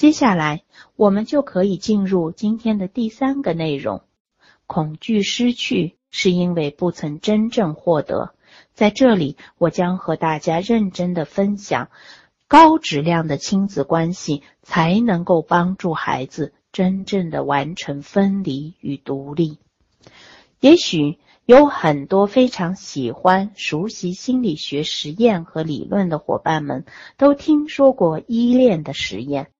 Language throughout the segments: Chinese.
接下来，我们就可以进入今天的第三个内容：恐惧失去是因为不曾真正获得。在这里，我将和大家认真的分享，高质量的亲子关系才能够帮助孩子真正的完成分离与独立。也许有很多非常喜欢、熟悉心理学实验和理论的伙伴们，都听说过依恋的实验。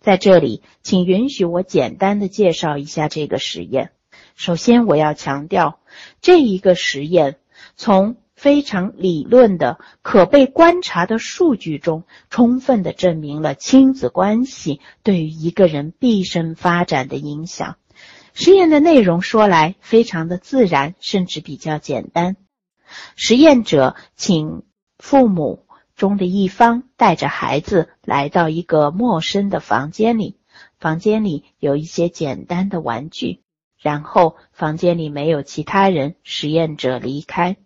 在这里，请允许我简单的介绍一下这个实验。首先，我要强调，这一个实验从非常理论的、可被观察的数据中，充分的证明了亲子关系对于一个人毕生发展的影响。实验的内容说来非常的自然，甚至比较简单。实验者请父母。中的一方带着孩子来到一个陌生的房间里，房间里有一些简单的玩具，然后房间里没有其他人，实验者离开。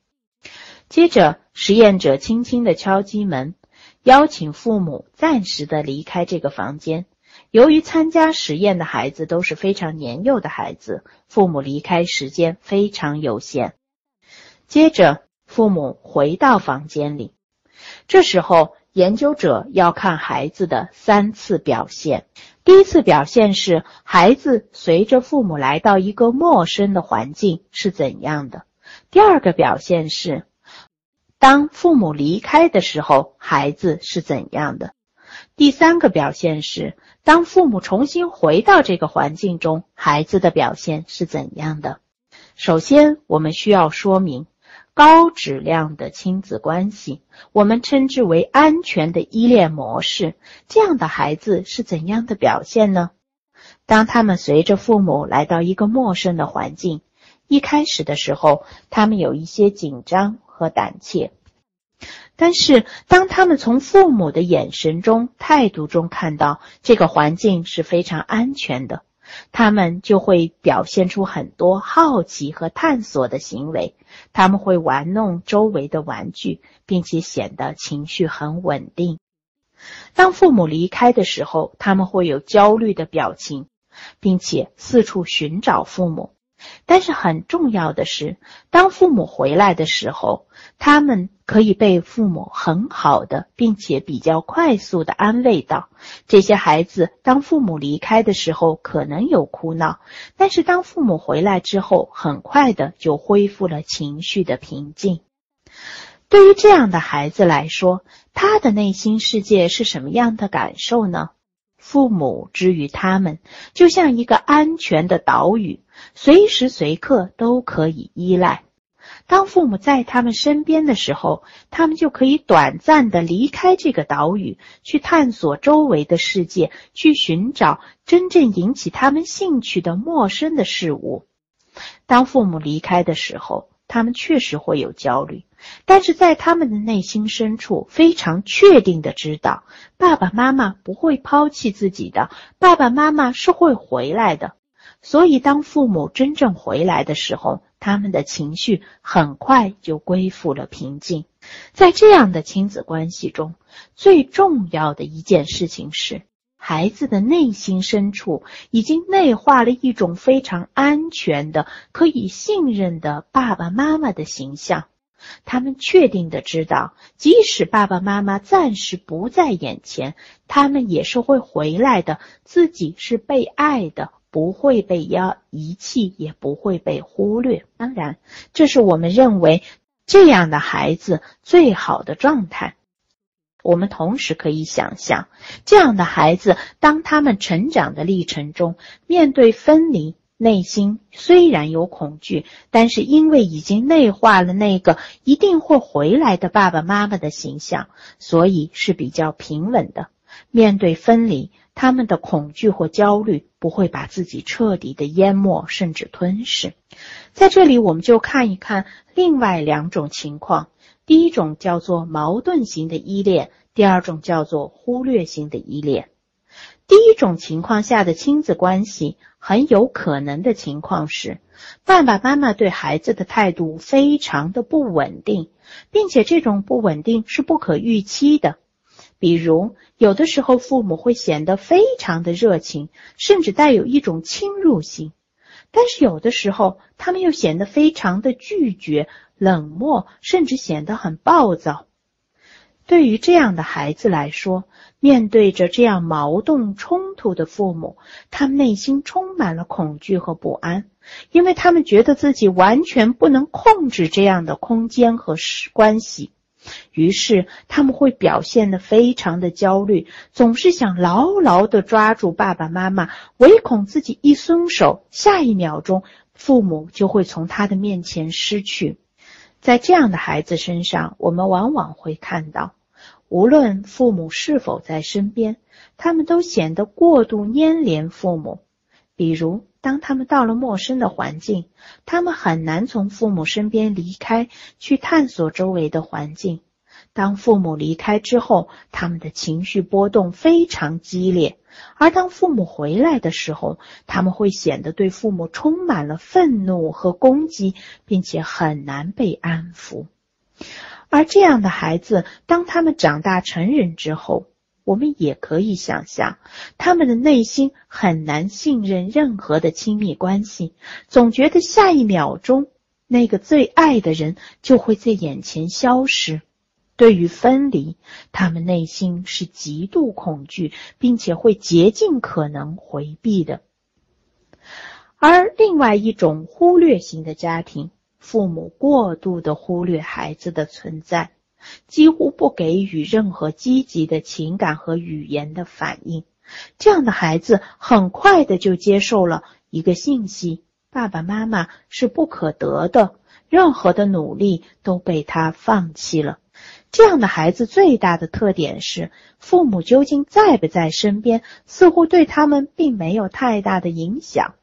接着，实验者轻轻的敲击门，邀请父母暂时的离开这个房间。由于参加实验的孩子都是非常年幼的孩子，父母离开时间非常有限。接着，父母回到房间里。这时候，研究者要看孩子的三次表现。第一次表现是孩子随着父母来到一个陌生的环境是怎样的；第二个表现是当父母离开的时候，孩子是怎样的；第三个表现是当父母重新回到这个环境中，孩子的表现是怎样的。首先，我们需要说明。高质量的亲子关系，我们称之为安全的依恋模式。这样的孩子是怎样的表现呢？当他们随着父母来到一个陌生的环境，一开始的时候，他们有一些紧张和胆怯。但是，当他们从父母的眼神中、态度中看到这个环境是非常安全的。他们就会表现出很多好奇和探索的行为，他们会玩弄周围的玩具，并且显得情绪很稳定。当父母离开的时候，他们会有焦虑的表情，并且四处寻找父母。但是很重要的是，当父母回来的时候，他们可以被父母很好的，并且比较快速的安慰到。这些孩子当父母离开的时候，可能有哭闹，但是当父母回来之后，很快的就恢复了情绪的平静。对于这样的孩子来说，他的内心世界是什么样的感受呢？父母之于他们，就像一个安全的岛屿，随时随刻都可以依赖。当父母在他们身边的时候，他们就可以短暂的离开这个岛屿，去探索周围的世界，去寻找真正引起他们兴趣的陌生的事物。当父母离开的时候，他们确实会有焦虑。但是在他们的内心深处，非常确定的知道，爸爸妈妈不会抛弃自己的，爸爸妈妈是会回来的。所以，当父母真正回来的时候，他们的情绪很快就恢复了平静。在这样的亲子关系中，最重要的一件事情是，孩子的内心深处已经内化了一种非常安全的、可以信任的爸爸妈妈的形象。他们确定的知道，即使爸爸妈妈暂时不在眼前，他们也是会回来的。自己是被爱的，不会被要遗弃，也不会被忽略。当然，这是我们认为这样的孩子最好的状态。我们同时可以想象，这样的孩子，当他们成长的历程中，面对分离。内心虽然有恐惧，但是因为已经内化了那个一定会回来的爸爸妈妈的形象，所以是比较平稳的。面对分离，他们的恐惧或焦虑不会把自己彻底的淹没，甚至吞噬。在这里，我们就看一看另外两种情况：第一种叫做矛盾型的依恋，第二种叫做忽略型的依恋。第一种情况下的亲子关系，很有可能的情况是，爸爸妈妈对孩子的态度非常的不稳定，并且这种不稳定是不可预期的。比如，有的时候父母会显得非常的热情，甚至带有一种侵入性；但是有的时候，他们又显得非常的拒绝、冷漠，甚至显得很暴躁。对于这样的孩子来说，面对着这样矛盾冲突的父母，他们内心充满了恐惧和不安，因为他们觉得自己完全不能控制这样的空间和关系。于是他们会表现得非常的焦虑，总是想牢牢的抓住爸爸妈妈，唯恐自己一松手，下一秒钟父母就会从他的面前失去。在这样的孩子身上，我们往往会看到，无论父母是否在身边，他们都显得过度粘连父母。比如，当他们到了陌生的环境，他们很难从父母身边离开，去探索周围的环境。当父母离开之后，他们的情绪波动非常激烈；而当父母回来的时候，他们会显得对父母充满了愤怒和攻击，并且很难被安抚。而这样的孩子，当他们长大成人之后，我们也可以想象，他们的内心很难信任任何的亲密关系，总觉得下一秒钟那个最爱的人就会在眼前消失。对于分离，他们内心是极度恐惧，并且会竭尽可能回避的。而另外一种忽略型的家庭，父母过度的忽略孩子的存在，几乎不给予任何积极的情感和语言的反应。这样的孩子很快的就接受了一个信息：爸爸妈妈是不可得的，任何的努力都被他放弃了。这样的孩子最大的特点是，父母究竟在不在身边，似乎对他们并没有太大的影响。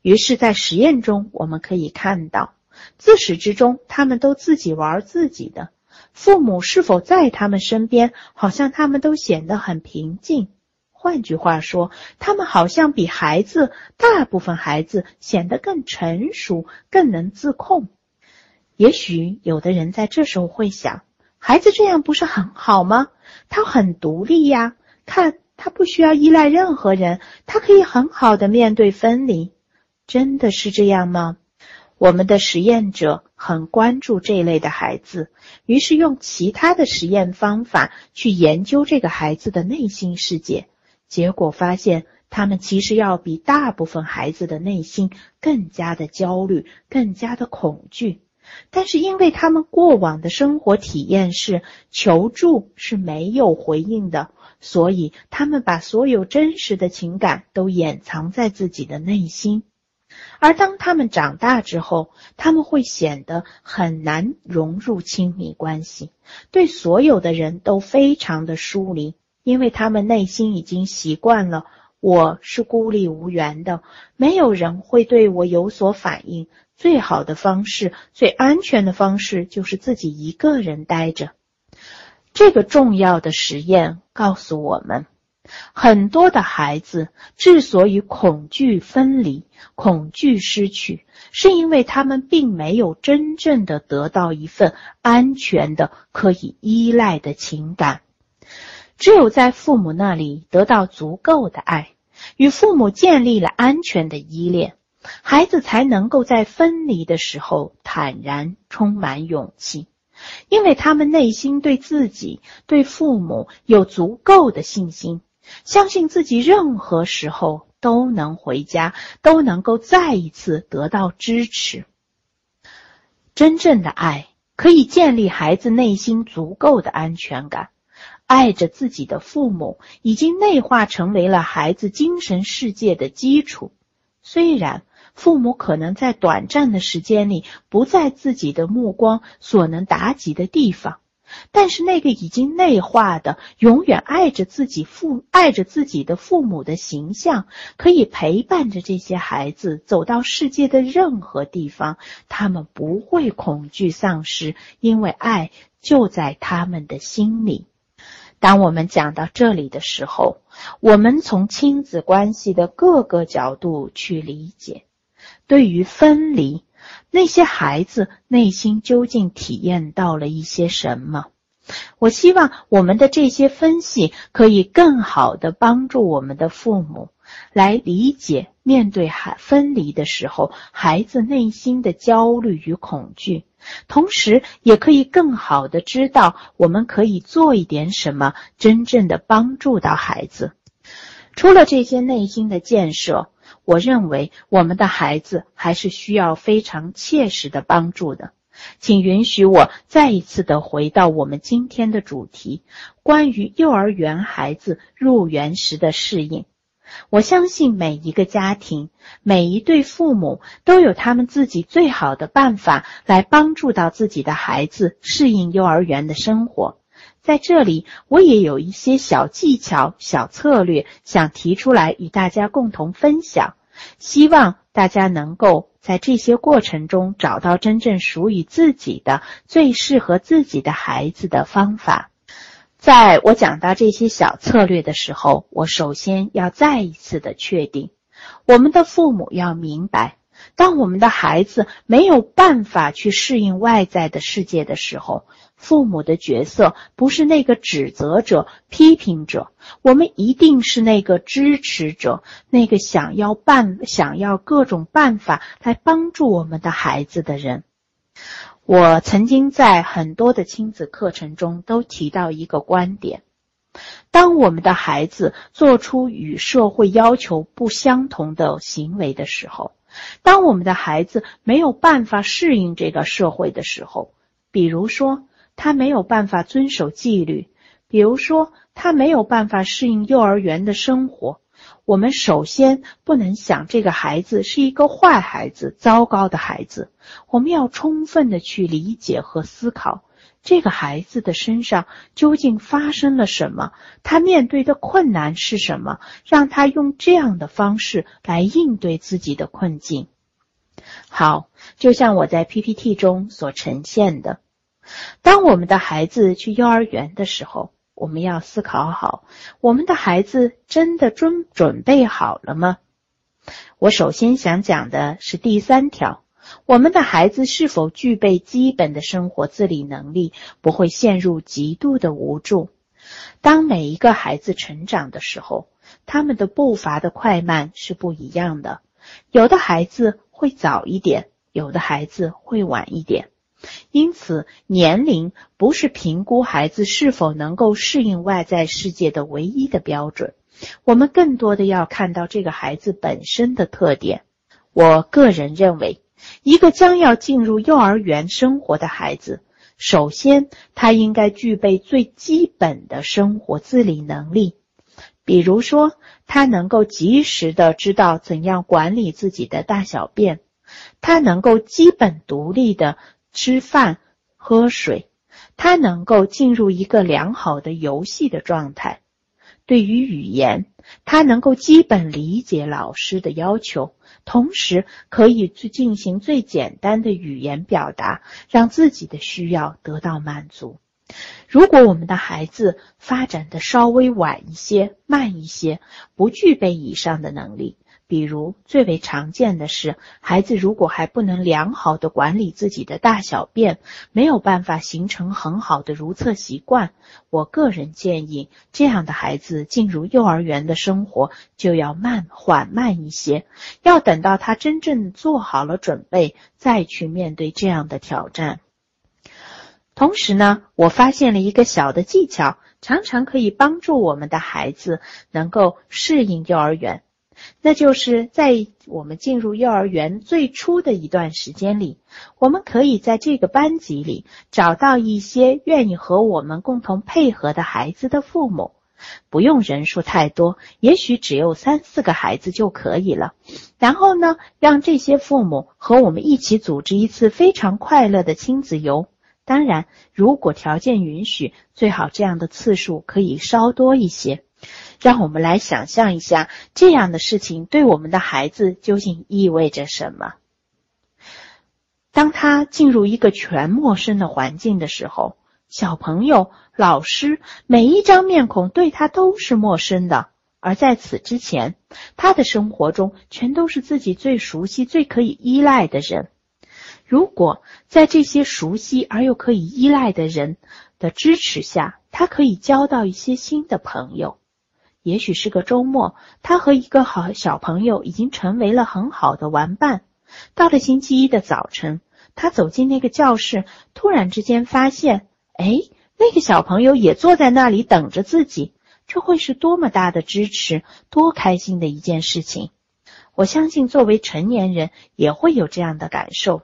于是，在实验中，我们可以看到，自始至终，他们都自己玩自己的。父母是否在他们身边，好像他们都显得很平静。换句话说，他们好像比孩子，大部分孩子显得更成熟，更能自控。也许有的人在这时候会想。孩子这样不是很好吗？他很独立呀，看他不需要依赖任何人，他可以很好的面对分离。真的是这样吗？我们的实验者很关注这类的孩子，于是用其他的实验方法去研究这个孩子的内心世界，结果发现他们其实要比大部分孩子的内心更加的焦虑，更加的恐惧。但是，因为他们过往的生活体验是求助是没有回应的，所以他们把所有真实的情感都掩藏在自己的内心。而当他们长大之后，他们会显得很难融入亲密关系，对所有的人都非常的疏离，因为他们内心已经习惯了我是孤立无援的，没有人会对我有所反应。最好的方式，最安全的方式，就是自己一个人待着。这个重要的实验告诉我们，很多的孩子之所以恐惧分离、恐惧失去，是因为他们并没有真正的得到一份安全的、可以依赖的情感。只有在父母那里得到足够的爱，与父母建立了安全的依恋。孩子才能够在分离的时候坦然、充满勇气，因为他们内心对自己、对父母有足够的信心，相信自己任何时候都能回家，都能够再一次得到支持。真正的爱可以建立孩子内心足够的安全感，爱着自己的父母已经内化成为了孩子精神世界的基础，虽然。父母可能在短暂的时间里不在自己的目光所能达及的地方，但是那个已经内化的、永远爱着自己父、爱着自己的父母的形象，可以陪伴着这些孩子走到世界的任何地方，他们不会恐惧丧失，因为爱就在他们的心里。当我们讲到这里的时候，我们从亲子关系的各个角度去理解。对于分离，那些孩子内心究竟体验到了一些什么？我希望我们的这些分析可以更好的帮助我们的父母来理解面对孩分离的时候孩子内心的焦虑与恐惧，同时也可以更好的知道我们可以做一点什么，真正的帮助到孩子。除了这些内心的建设，我认为我们的孩子还是需要非常切实的帮助的。请允许我再一次的回到我们今天的主题，关于幼儿园孩子入园时的适应。我相信每一个家庭、每一对父母都有他们自己最好的办法来帮助到自己的孩子适应幼儿园的生活。在这里，我也有一些小技巧、小策略想提出来与大家共同分享，希望大家能够。在这些过程中，找到真正属于自己的、最适合自己的孩子的方法。在我讲到这些小策略的时候，我首先要再一次的确定，我们的父母要明白。当我们的孩子没有办法去适应外在的世界的时候，父母的角色不是那个指责者、批评者，我们一定是那个支持者，那个想要办、想要各种办法来帮助我们的孩子的人。我曾经在很多的亲子课程中都提到一个观点：当我们的孩子做出与社会要求不相同的行为的时候，当我们的孩子没有办法适应这个社会的时候，比如说他没有办法遵守纪律，比如说他没有办法适应幼儿园的生活，我们首先不能想这个孩子是一个坏孩子、糟糕的孩子，我们要充分的去理解和思考。这个孩子的身上究竟发生了什么？他面对的困难是什么？让他用这样的方式来应对自己的困境。好，就像我在 PPT 中所呈现的，当我们的孩子去幼儿园的时候，我们要思考好：我们的孩子真的准准备好了吗？我首先想讲的是第三条。我们的孩子是否具备基本的生活自理能力，不会陷入极度的无助？当每一个孩子成长的时候，他们的步伐的快慢是不一样的。有的孩子会早一点，有的孩子会晚一点。因此，年龄不是评估孩子是否能够适应外在世界的唯一的标准。我们更多的要看到这个孩子本身的特点。我个人认为。一个将要进入幼儿园生活的孩子，首先他应该具备最基本的生活自理能力，比如说，他能够及时的知道怎样管理自己的大小便，他能够基本独立的吃饭、喝水，他能够进入一个良好的游戏的状态。对于语言，他能够基本理解老师的要求。同时，可以去进行最简单的语言表达，让自己的需要得到满足。如果我们的孩子发展的稍微晚一些、慢一些，不具备以上的能力。比如，最为常见的是，孩子如果还不能良好的管理自己的大小便，没有办法形成很好的如厕习惯。我个人建议，这样的孩子进入幼儿园的生活就要慢缓慢一些，要等到他真正做好了准备，再去面对这样的挑战。同时呢，我发现了一个小的技巧，常常可以帮助我们的孩子能够适应幼儿园。那就是在我们进入幼儿园最初的一段时间里，我们可以在这个班级里找到一些愿意和我们共同配合的孩子的父母，不用人数太多，也许只有三四个孩子就可以了。然后呢，让这些父母和我们一起组织一次非常快乐的亲子游。当然，如果条件允许，最好这样的次数可以稍多一些。让我们来想象一下，这样的事情对我们的孩子究竟意味着什么？当他进入一个全陌生的环境的时候，小朋友、老师每一张面孔对他都是陌生的。而在此之前，他的生活中全都是自己最熟悉、最可以依赖的人。如果在这些熟悉而又可以依赖的人，的支持下，他可以交到一些新的朋友。也许是个周末，他和一个好小朋友已经成为了很好的玩伴。到了星期一的早晨，他走进那个教室，突然之间发现，哎，那个小朋友也坐在那里等着自己。这会是多么大的支持，多开心的一件事情！我相信，作为成年人也会有这样的感受。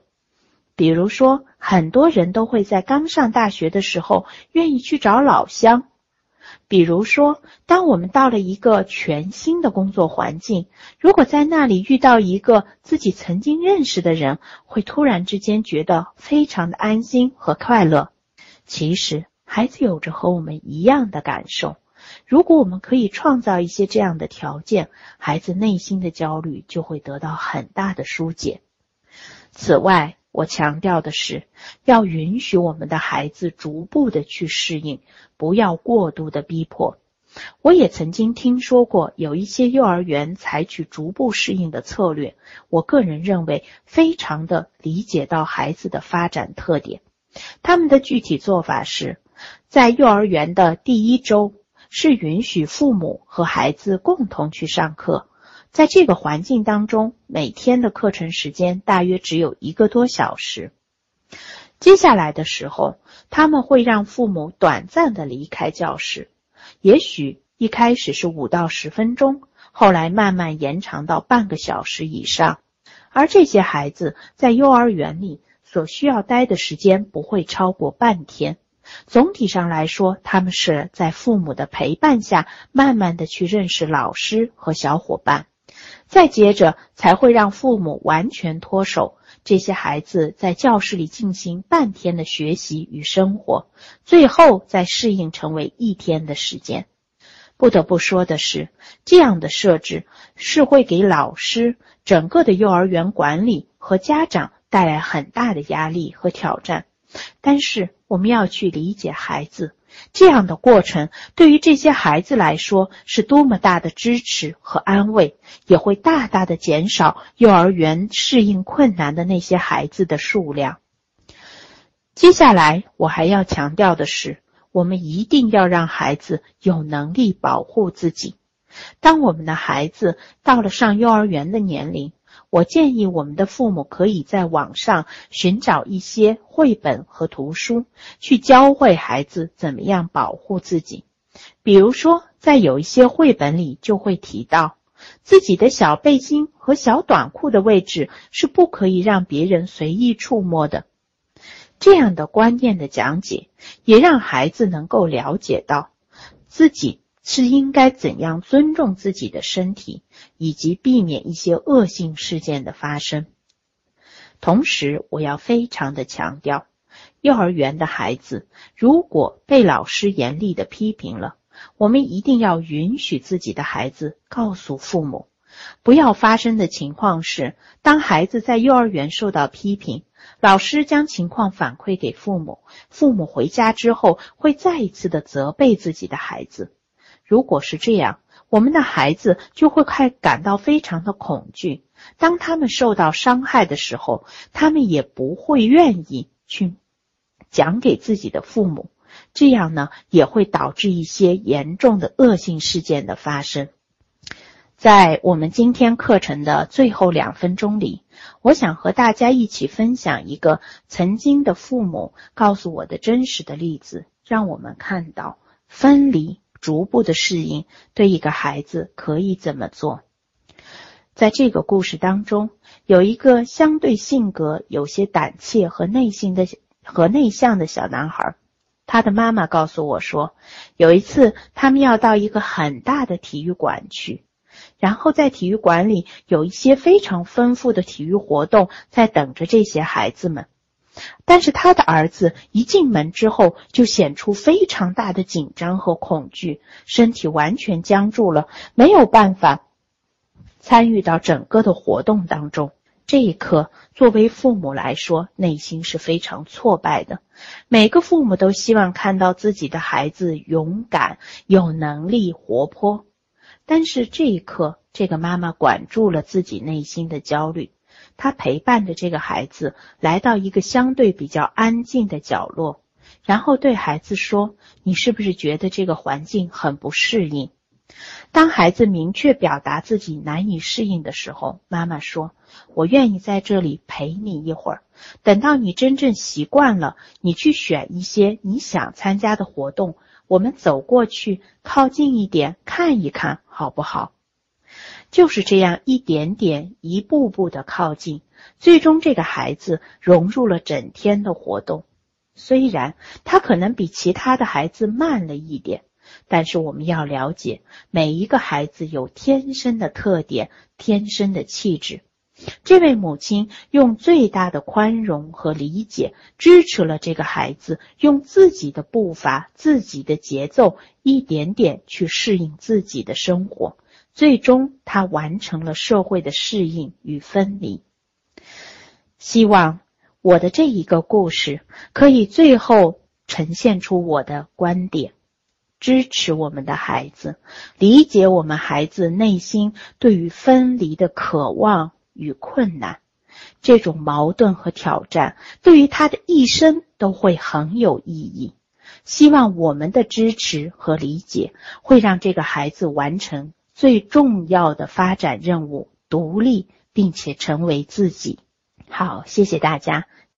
比如说，很多人都会在刚上大学的时候愿意去找老乡。比如说，当我们到了一个全新的工作环境，如果在那里遇到一个自己曾经认识的人，会突然之间觉得非常的安心和快乐。其实，孩子有着和我们一样的感受。如果我们可以创造一些这样的条件，孩子内心的焦虑就会得到很大的疏解。此外，我强调的是，要允许我们的孩子逐步的去适应，不要过度的逼迫。我也曾经听说过有一些幼儿园采取逐步适应的策略，我个人认为非常的理解到孩子的发展特点。他们的具体做法是在幼儿园的第一周。是允许父母和孩子共同去上课，在这个环境当中，每天的课程时间大约只有一个多小时。接下来的时候，他们会让父母短暂的离开教室，也许一开始是五到十分钟，后来慢慢延长到半个小时以上。而这些孩子在幼儿园里所需要待的时间不会超过半天。总体上来说，他们是在父母的陪伴下，慢慢的去认识老师和小伙伴，再接着才会让父母完全脱手。这些孩子在教室里进行半天的学习与生活，最后再适应成为一天的时间。不得不说的是，这样的设置是会给老师、整个的幼儿园管理和家长带来很大的压力和挑战。但是我们要去理解孩子这样的过程，对于这些孩子来说是多么大的支持和安慰，也会大大的减少幼儿园适应困难的那些孩子的数量。接下来我还要强调的是，我们一定要让孩子有能力保护自己。当我们的孩子到了上幼儿园的年龄，我建议我们的父母可以在网上寻找一些绘本和图书，去教会孩子怎么样保护自己。比如说，在有一些绘本里就会提到，自己的小背心和小短裤的位置是不可以让别人随意触摸的。这样的观念的讲解，也让孩子能够了解到自己。是应该怎样尊重自己的身体，以及避免一些恶性事件的发生。同时，我要非常的强调，幼儿园的孩子如果被老师严厉的批评了，我们一定要允许自己的孩子告诉父母。不要发生的情况是，当孩子在幼儿园受到批评，老师将情况反馈给父母，父母回家之后会再一次的责备自己的孩子。如果是这样，我们的孩子就会快感到非常的恐惧。当他们受到伤害的时候，他们也不会愿意去讲给自己的父母。这样呢，也会导致一些严重的恶性事件的发生。在我们今天课程的最后两分钟里，我想和大家一起分享一个曾经的父母告诉我的真实的例子，让我们看到分离。逐步的适应，对一个孩子可以怎么做？在这个故事当中，有一个相对性格有些胆怯和内心的和内向的小男孩。他的妈妈告诉我说，有一次他们要到一个很大的体育馆去，然后在体育馆里有一些非常丰富的体育活动在等着这些孩子们。但是他的儿子一进门之后就显出非常大的紧张和恐惧，身体完全僵住了，没有办法参与到整个的活动当中。这一刻，作为父母来说，内心是非常挫败的。每个父母都希望看到自己的孩子勇敢、有能力、活泼，但是这一刻，这个妈妈管住了自己内心的焦虑。他陪伴着这个孩子来到一个相对比较安静的角落，然后对孩子说：“你是不是觉得这个环境很不适应？”当孩子明确表达自己难以适应的时候，妈妈说：“我愿意在这里陪你一会儿，等到你真正习惯了，你去选一些你想参加的活动，我们走过去，靠近一点，看一看，好不好？”就是这样，一点点、一步步的靠近，最终这个孩子融入了整天的活动。虽然他可能比其他的孩子慢了一点。但是我们要了解，每一个孩子有天生的特点、天生的气质。这位母亲用最大的宽容和理解支持了这个孩子，用自己的步伐、自己的节奏，一点点去适应自己的生活。最终，他完成了社会的适应与分离。希望我的这一个故事可以最后呈现出我的观点。支持我们的孩子，理解我们孩子内心对于分离的渴望与困难，这种矛盾和挑战对于他的一生都会很有意义。希望我们的支持和理解会让这个孩子完成最重要的发展任务——独立，并且成为自己。好，谢谢大家。